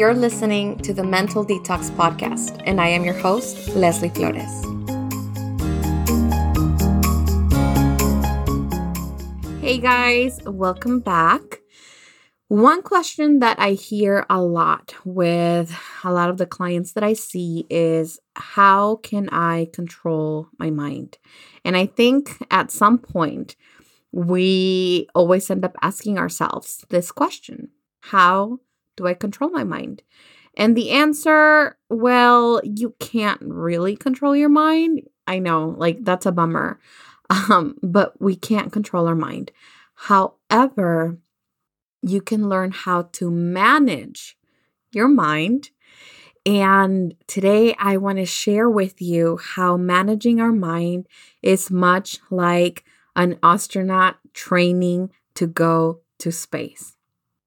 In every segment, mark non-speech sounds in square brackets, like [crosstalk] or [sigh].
You're listening to the Mental Detox Podcast, and I am your host, Leslye Flores. Hey guys, welcome back. One question that I hear a lot with a lot of the clients that I see is how can I control my mind? And I think at some point, we always end up asking ourselves this question How do I control my mind? And the answer, well, you can't really control your mind. I know, like, that's a bummer. [laughs] Um, but we can't control our mind. However, you can learn how to manage your mind. And today I want to share with you how managing our mind is much like an astronaut training to go to space.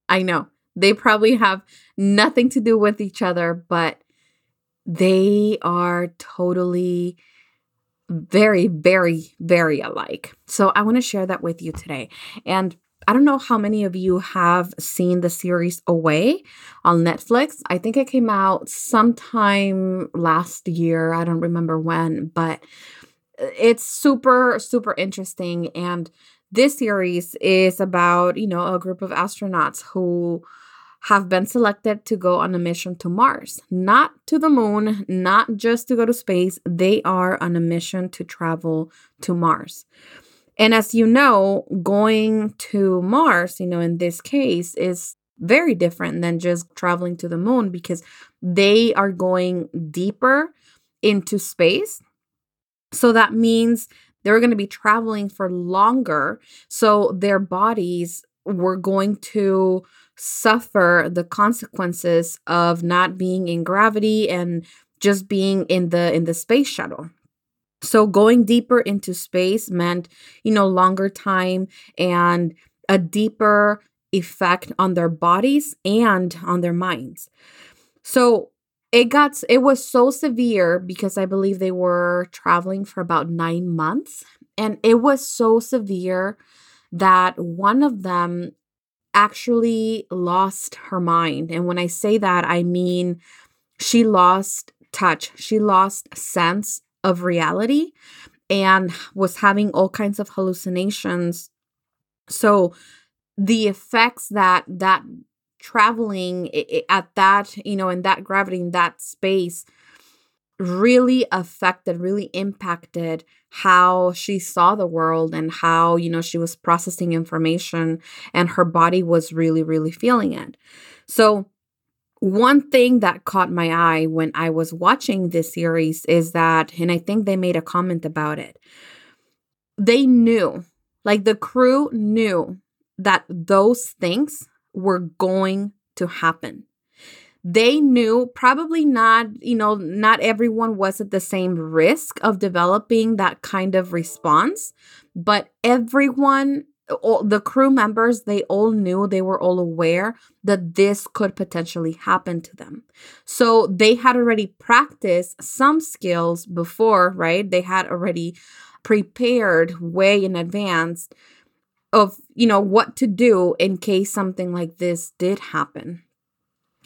I know they probably have nothing to do with each other, but they are totally very, very, very alike. So I want to share that with you today. And I don't know how many of you have seen the series Away on Netflix. I think it came out sometime last year. I don't remember when, but it's super, super interesting. And this series is about, you know, a group of astronauts who have been selected to go on a mission to Mars, not to the moon, not just to go to space. They are on a mission to travel to Mars. And as you know, going to Mars, you know, in this case, is very different than just traveling to the moon because they are going deeper into space so that means they're going to be traveling for longer. So their bodies were going to suffer the consequences of not being in gravity and just being in the in the space shuttle. So going deeper into space meant, you know, longer time and a deeper effect on their bodies and on their minds. So it got it was so severe because i believe they were traveling for about 9 months and it was so severe that one of them actually lost her mind. And when i say that i mean she lost touch. She lost sense of reality and was having all kinds of hallucinations. So the effects that that traveling at that, you know, in that gravity, in that space, really affected, really impacted how she saw the world and how, you know, she was processing information and her body was really, really feeling it. So, one thing that caught my eye when I was watching this series is that, and I think they made a comment about it, they knew, like the crew knew that those things were going to happen. They knew probably not, you know, not everyone was at the same risk of developing that kind of response, but everyone all, the crew members they all knew they were all aware that this could potentially happen to them. So they had already practiced some skills before right? They had already prepared way in advance of you know what to do in case something like this did happen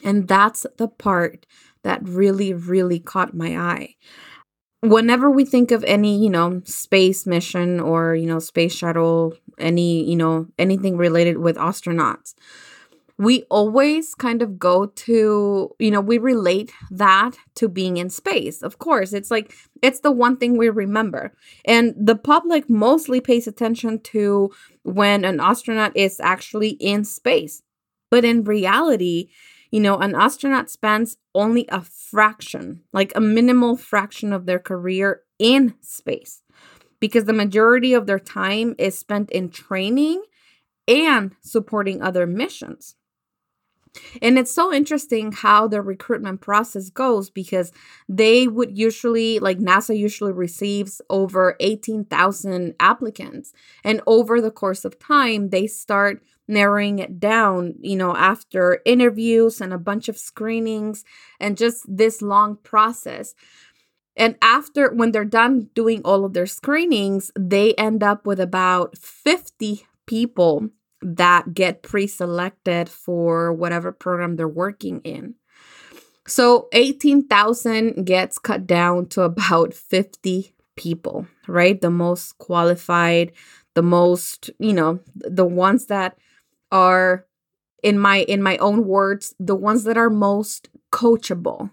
and that's the part that really really caught my eye whenever we think of any you know space mission or you know space shuttle any you know anything related with astronauts we always kind of go to, you know, we relate that to being in space. Of course, it's like, it's the one thing we remember. And the public mostly pays attention to when an astronaut is actually in space. But in reality, you know, an astronaut spends only a fraction, like a minimal fraction of their career in space because the majority of their time is spent in training and supporting other missions. And it's so interesting how the recruitment process goes because they would usually, like NASA usually receives over 18,000 applicants. And over the course of time, they start narrowing it down, you know, after interviews and a bunch of screenings and just this long process. And after, when they're done doing all of their screenings, they end up with about 50 people that get pre selected for whatever program they're working in. So 18,000 gets cut down to about 50 people, right? The most qualified, the most, you know, the ones that are in my in my own words, the ones that are most coachable,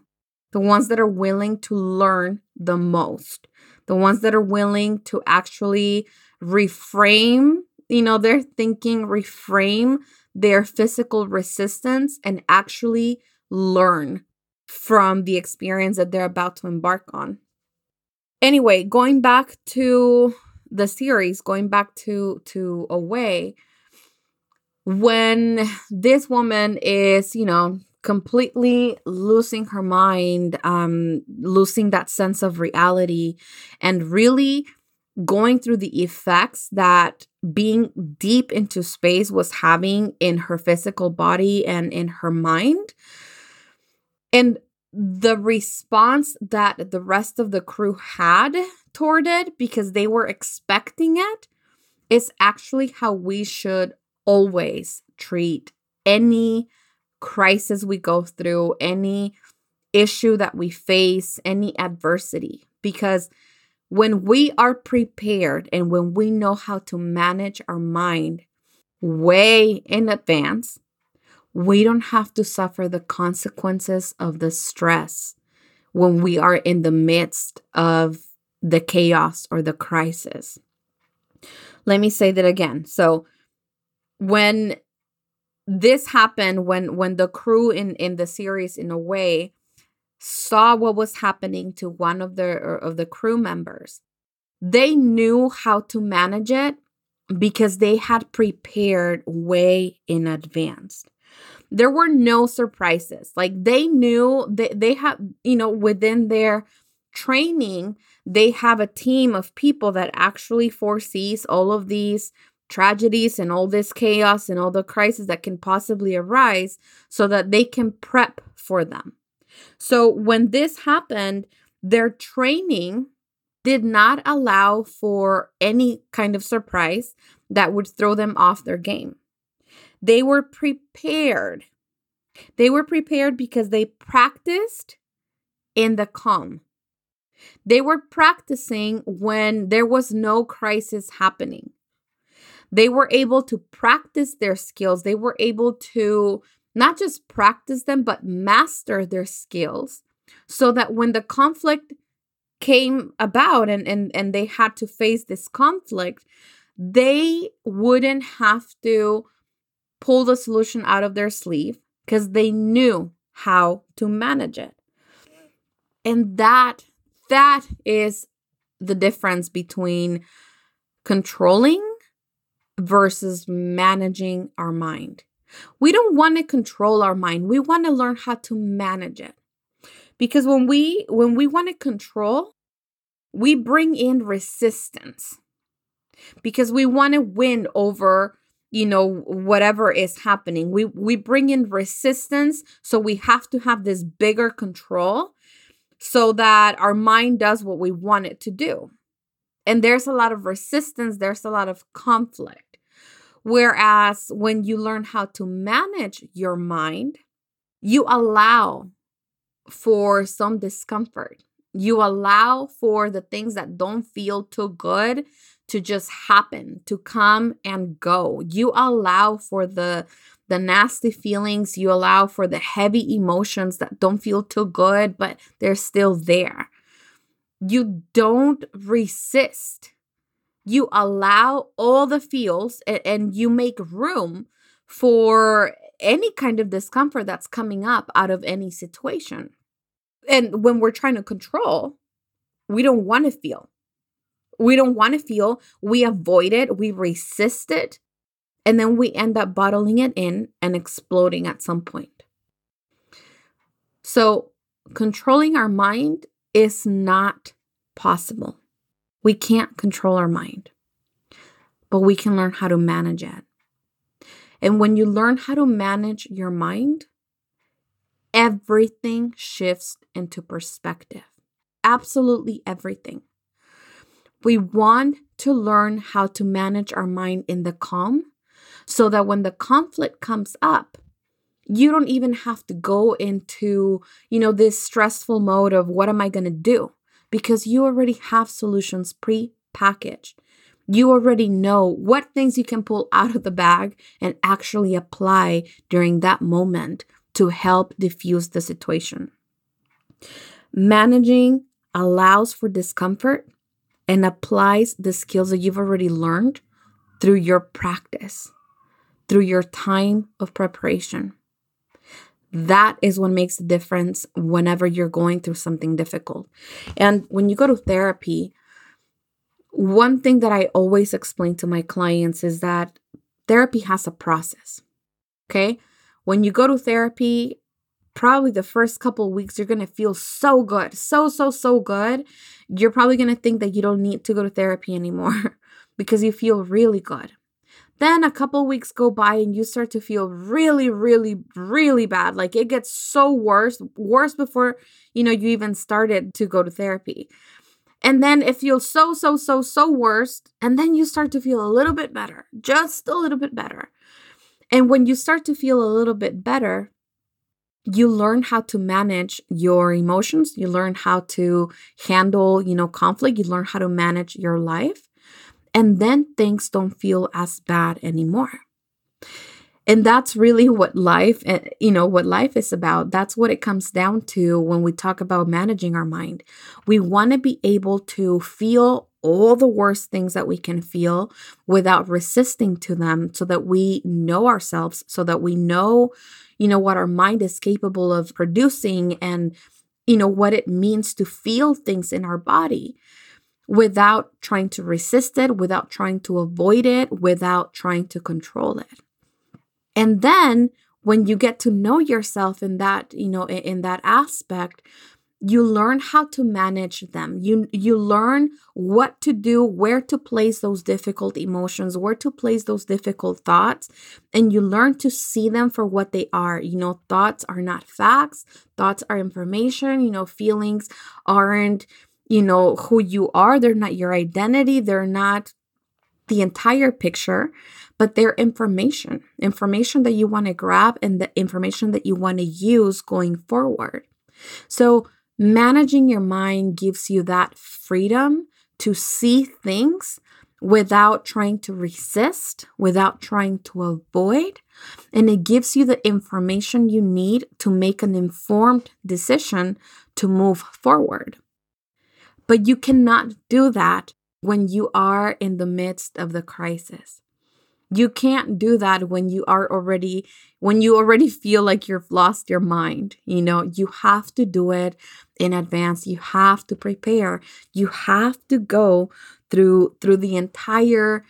the ones that are willing to learn the most, the ones that are willing to actually reframe, you know, their thinking, reframe their physical resistance and actually learn from the experience that they're about to embark on. Anyway, going back to the series, going back to to Away, when this woman is, you know, completely losing her mind, um, losing that sense of reality, and really going through the effects that being deep into space was having in her physical body and in her mind. And the response that the rest of the crew had toward it, because they were expecting it, is actually how we should always treat any crisis we go through, any issue that we face, any adversity. Because when we are prepared and when we know how to manage our mind way in advance, we don't have to suffer the consequences of the stress when we are in the midst of the chaos or the crisis. Let me say that again. So, when this happened when when the crew in in the series in Away saw what was happening to one of the er, of the crew members they knew how to manage it because they had prepared way in advance. There were no surprises. Like they knew they, they have you know within their training they have a team of people that actually foresees all of these tragedies and all this chaos and all the crises that can possibly arise so that they can prep for them. So when this happened, their training did not allow for any kind of surprise that would throw them off their game. They were prepared. They were prepared because they practiced in the calm. They were practicing when there was no crisis happening they were able to practice their skills. They were able to not just practice them, but master their skills so that when the conflict came about and, and, and they had to face this conflict, they wouldn't have to pull the solution out of their sleeve because they knew how to manage it. And that that is the difference between controlling versus managing our mind. We don't want to control our mind. We want to learn how to manage it. Because when we when we want to control, we bring in resistance. Because we want to win over you know whatever is happening. We we bring in resistance so we have to have this bigger control so that our mind does what we want it to do. And there's a lot of resistance, there's a lot of conflict. Whereas when you learn how to manage your mind, you allow for some discomfort. You allow for the things that don't feel too good to just happen, to come and go. You allow for the the nasty feelings, you allow for the heavy emotions that don't feel too good, but they're still there you don't resist. You allow all the feels and, and you make room for any kind of discomfort that's coming up out of any situation. And when we're trying to control, we don't want to feel. We don't want to feel. We avoid it. We resist it. And then we end up bottling it in and exploding at some point. So, controlling our mind is not possible. We can't control our mind, but we can learn how to manage it. And when you learn how to manage your mind, everything shifts into perspective. Absolutely everything. We want to learn how to manage our mind in the calm so that when the conflict comes up, you don't even have to go into, you know, this stressful mode of what am I going to do? Because you already have solutions pre-packaged. You already know what things you can pull out of the bag and actually apply during that moment to help diffuse the situation. Managing allows for discomfort and applies the skills that you've already learned through your practice, through your time of preparation. That is what makes the difference whenever you're going through something difficult. And when you go to therapy, one thing that I always explain to my clients is that therapy has a process. Okay? When you go to therapy, probably the first couple weeks you're going to feel so good. So so so good. You're probably going to think that you don't need to go to therapy anymore [laughs] because you feel really good. Then a couple weeks go by and you start to feel really, really, really bad. Like it gets so worse, worse before you know you even started to go to therapy. And then it feels so, so, so, so worse. And then you start to feel a little bit better, just a little bit better. And when you start to feel a little bit better, you learn how to manage your emotions. You learn how to handle, you know, conflict. You learn how to manage your life. And then things don't feel as bad anymore. And that's really what life eh, you know what life is about. That's what it comes down to when we talk about managing our mind. We want to be able to feel all the worst things that we can feel without resisting to them so that we know ourselves so that we know you know what our mind is capable of producing and you know what it means to feel things in our body without trying to resist it without trying to avoid it without trying to control it. And then when you get to know yourself in that, you know, in, that aspect, you learn how to manage them. You you learn what to do where to place those difficult emotions where to place those difficult thoughts and you learn to see them for what they are. You know thoughts are not facts. Thoughts are information. You know feelings aren't you know who you are they're not your identity they're not the entire picture but they're information, information that you want to grab and the information that you want to use going forward. So, managing your mind gives you that freedom to see things without trying to resist, without trying to avoid. And it gives you the information you need to make an informed decision to move forward. But you cannot do that when you are in the midst of the crisis. You can't do that when you are already when you already feel like you've lost your mind. You know, you have to do it in advance. You have to prepare. You have to go through through the entire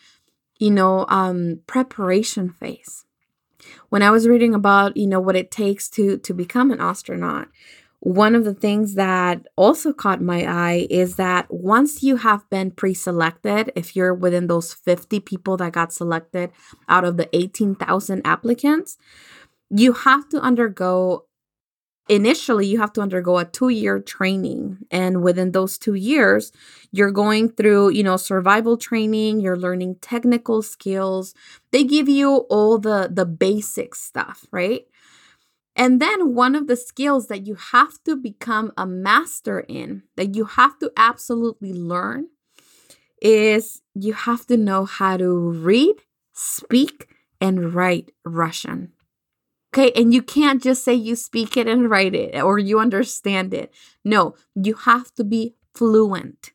you know um preparation phase. When I was reading about, you know, what it takes to to become an astronaut, one of the things that also caught my eye is that once you have been pre selected, if you're within those 50 people that got selected out of the 18,000 applicants, you have to undergo initially you have to undergo a 2 year training. And within those 2 years you're going through you know survival training you're learning technical skills. They give you all the the basic stuff right and then one of the skills that you have to become a master in, that you have to absolutely learn, is you have to know how to read, speak, and write Russian. Okay, and you can't just say you speak it and write it or you understand it. No, you have to be fluent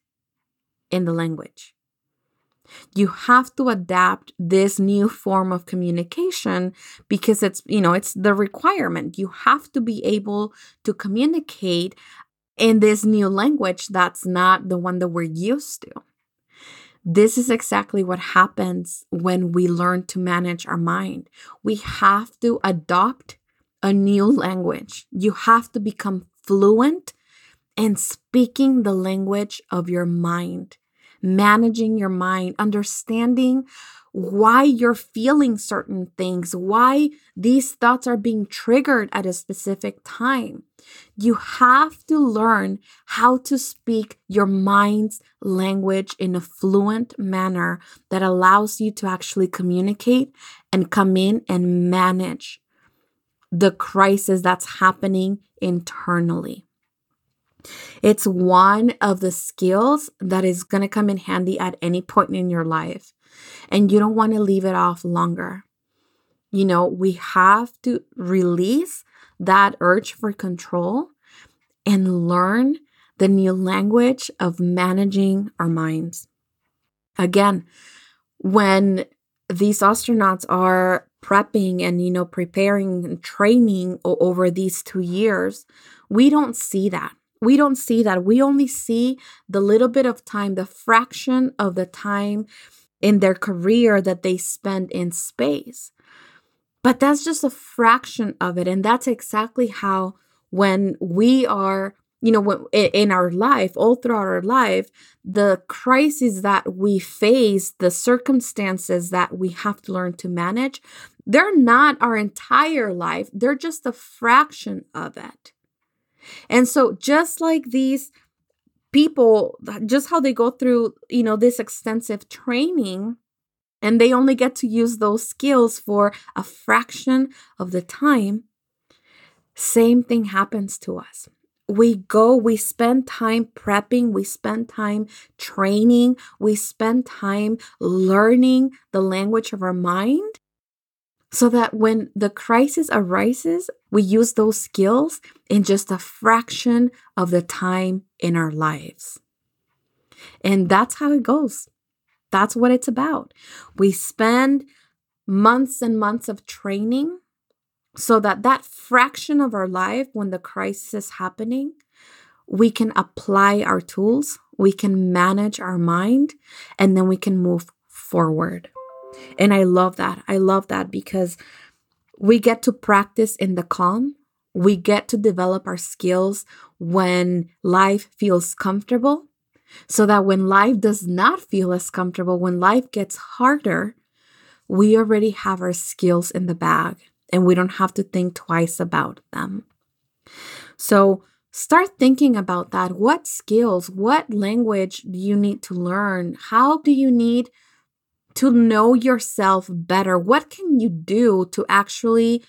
in the language. You have to adapt this new form of communication because it's, you know, it's the requirement. You have to be able to communicate in this new language that's not the one that we're used to. This is exactly what happens when we learn to manage our mind. We have to adopt a new language. You have to become fluent in speaking the language of your mind managing your mind, understanding why you're feeling certain things, why these thoughts are being triggered at a specific time. You have to learn how to speak your mind's language in a fluent manner that allows you to actually communicate and come in and manage the crisis that's happening internally. It's one of the skills that is going to come in handy at any point in your life. And you don't want to leave it off longer. You know, we have to release that urge for control and learn the new language of managing our minds. Again, when these astronauts are prepping and you know preparing and training over these 2 years, we don't see that we don't see that. We only see the little bit of time, the fraction of the time in their career that they spend in space. But that's just a fraction of it. And that's exactly how, when we are, you know, in our life, all throughout our life, the crises that we face, the circumstances that we have to learn to manage, they're not our entire life, they're just a fraction of it. And so, just like these people, just how they go through, you know, this extensive training, and they only get to use those skills for a fraction of the time, same thing happens to us. We go, we spend time prepping, we spend time training, we spend time learning the language of our mind so that when the crisis arises, we use those skills in just a fraction of the time in our lives. And that's how it goes. That's what it's about. We spend months and months of training so that that fraction of our life when the crisis is happening, we can apply our tools, we can manage our mind, and then we can move forward. And I love that. I love that because we get to practice in the calm. We get to develop our skills when life feels comfortable. So that when life does not feel as comfortable, when life gets harder, we already have our skills in the bag and we don't have to think twice about them. So start thinking about that. What skills, what language do you need to learn? How do you need to know yourself better? What can you do to actually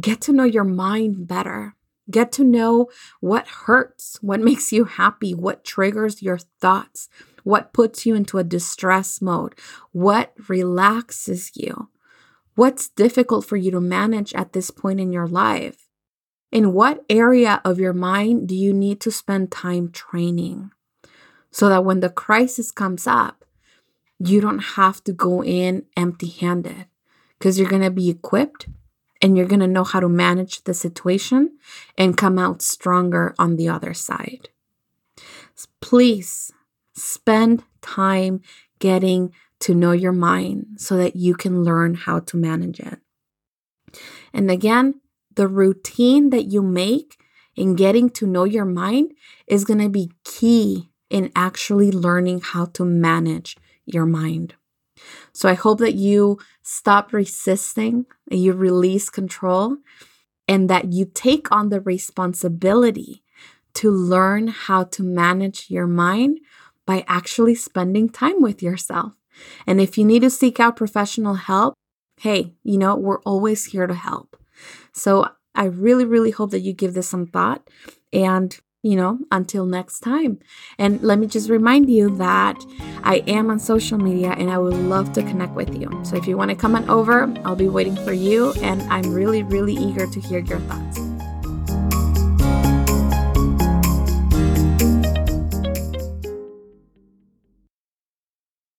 get to know your mind better? Get to know what hurts, what makes you happy, what triggers your thoughts, what puts you into a distress mode, what relaxes you, what's difficult for you to manage at this point in your life. In what area of your mind do you need to spend time training so that when the crisis comes up, you don't have to go in empty handed because you're going to be equipped and you're going to know how to manage the situation and come out stronger on the other side. Please spend time getting to know your mind so that you can learn how to manage it. And again, the routine that you make in getting to know your mind is going to be key in actually learning how to manage your mind. So I hope that you stop resisting, that you release control, and that you take on the responsibility to learn how to manage your mind by actually spending time with yourself. And if you need to seek out professional help, hey, you know, we're always here to help. So I really, really hope that you give this some thought. And you know, until next time. And let me just remind you that I am on social media and I would love to connect with you. So if you want to come on over, I'll be waiting for you. And I'm really, really eager to hear your thoughts.